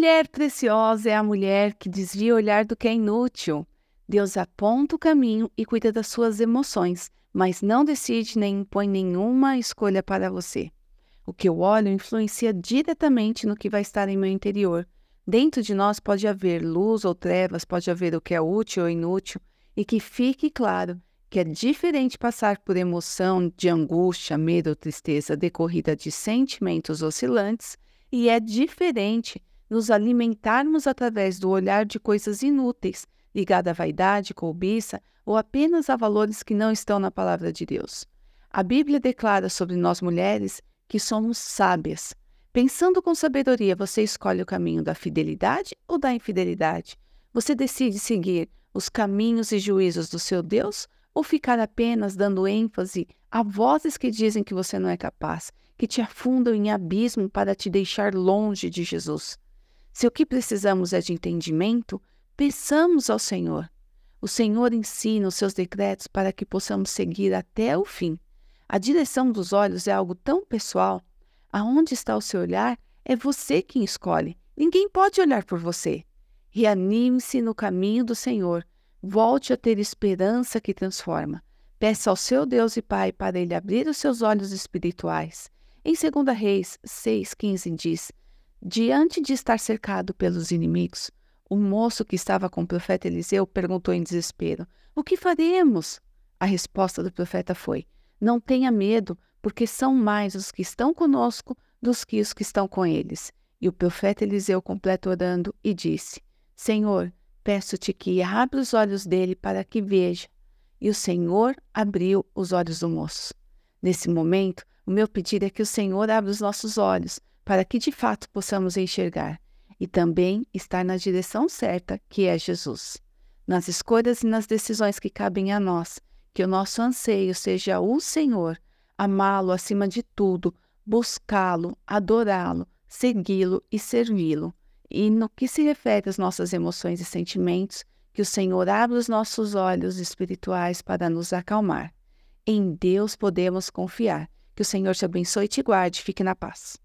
mulher preciosa é a mulher que desvia o olhar do que é inútil. Deus aponta o caminho e cuida das suas emoções, mas não decide nem impõe nenhuma escolha para você. O que eu olho influencia diretamente no que vai estar em meu interior. Dentro de nós pode haver luz ou trevas, pode haver o que é útil ou inútil, e que fique claro que é diferente passar por emoção de angústia, medo ou tristeza decorrida de sentimentos oscilantes, e é diferente nos alimentarmos através do olhar de coisas inúteis, ligada à vaidade, cobiça ou apenas a valores que não estão na palavra de Deus. A Bíblia declara sobre nós mulheres que somos sábias. Pensando com sabedoria, você escolhe o caminho da fidelidade ou da infidelidade? Você decide seguir os caminhos e juízos do seu Deus ou ficar apenas dando ênfase a vozes que dizem que você não é capaz, que te afundam em abismo para te deixar longe de Jesus? Se o que precisamos é de entendimento, peçamos ao Senhor. O Senhor ensina os seus decretos para que possamos seguir até o fim. A direção dos olhos é algo tão pessoal. Aonde está o seu olhar é você quem escolhe. Ninguém pode olhar por você. Reanime-se no caminho do Senhor Volte a ter esperança que transforma. Peça ao seu Deus e Pai para ele abrir os seus olhos espirituais. Em 2 Reis 6,15 diz: Diante de estar cercado pelos inimigos, o moço que estava com o profeta Eliseu perguntou em desespero: O que faremos? A resposta do profeta foi: Não tenha medo, porque são mais os que estão conosco dos que os que estão com eles. E o profeta Eliseu completa orando e disse: Senhor, Peço-te que abra os olhos dele para que veja. E o Senhor abriu os olhos do moço. Nesse momento, o meu pedido é que o Senhor abra os nossos olhos para que de fato possamos enxergar e também estar na direção certa, que é Jesus. Nas escolhas e nas decisões que cabem a nós, que o nosso anseio seja o Senhor, amá-lo acima de tudo, buscá-lo, adorá-lo, segui-lo e servi-lo. E no que se refere às nossas emoções e sentimentos, que o Senhor abra os nossos olhos espirituais para nos acalmar. Em Deus podemos confiar. Que o Senhor te abençoe e te guarde. Fique na paz.